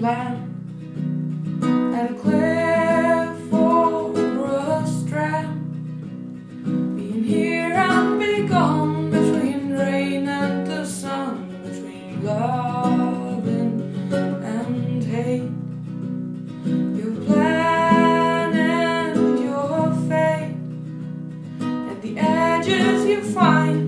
land and clear for a strand. Being here and be gone between rain and the sun, between love and hate. Your plan and your fate, at the edges you find.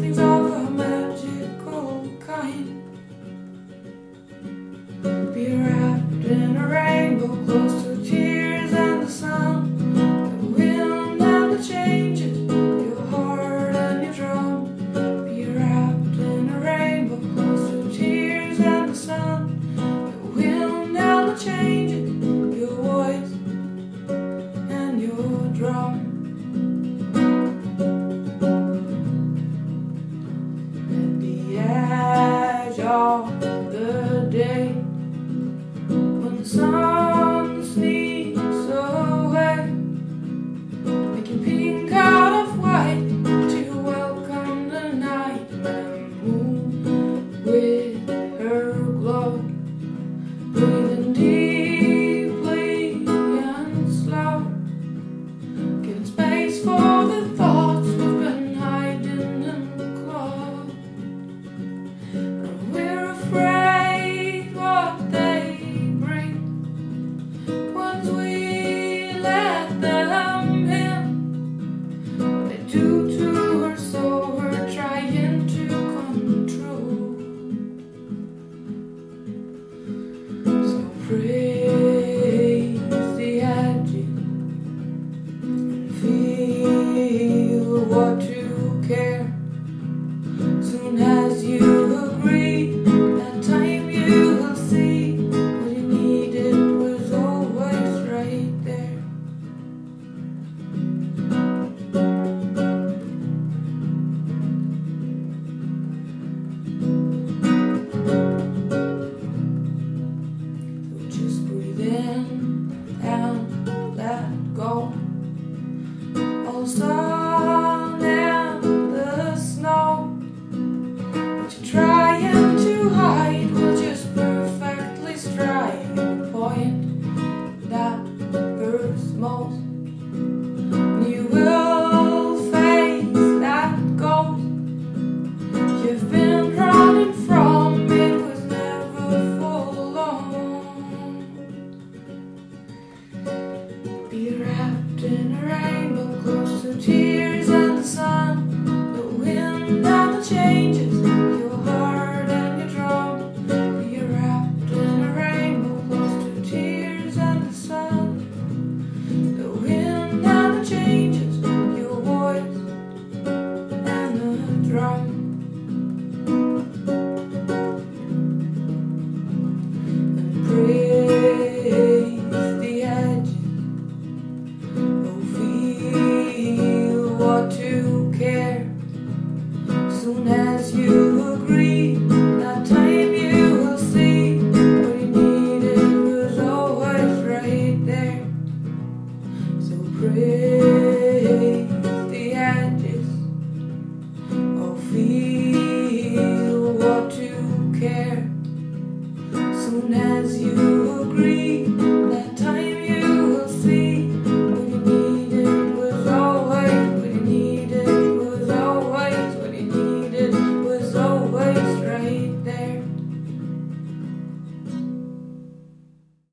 The tears.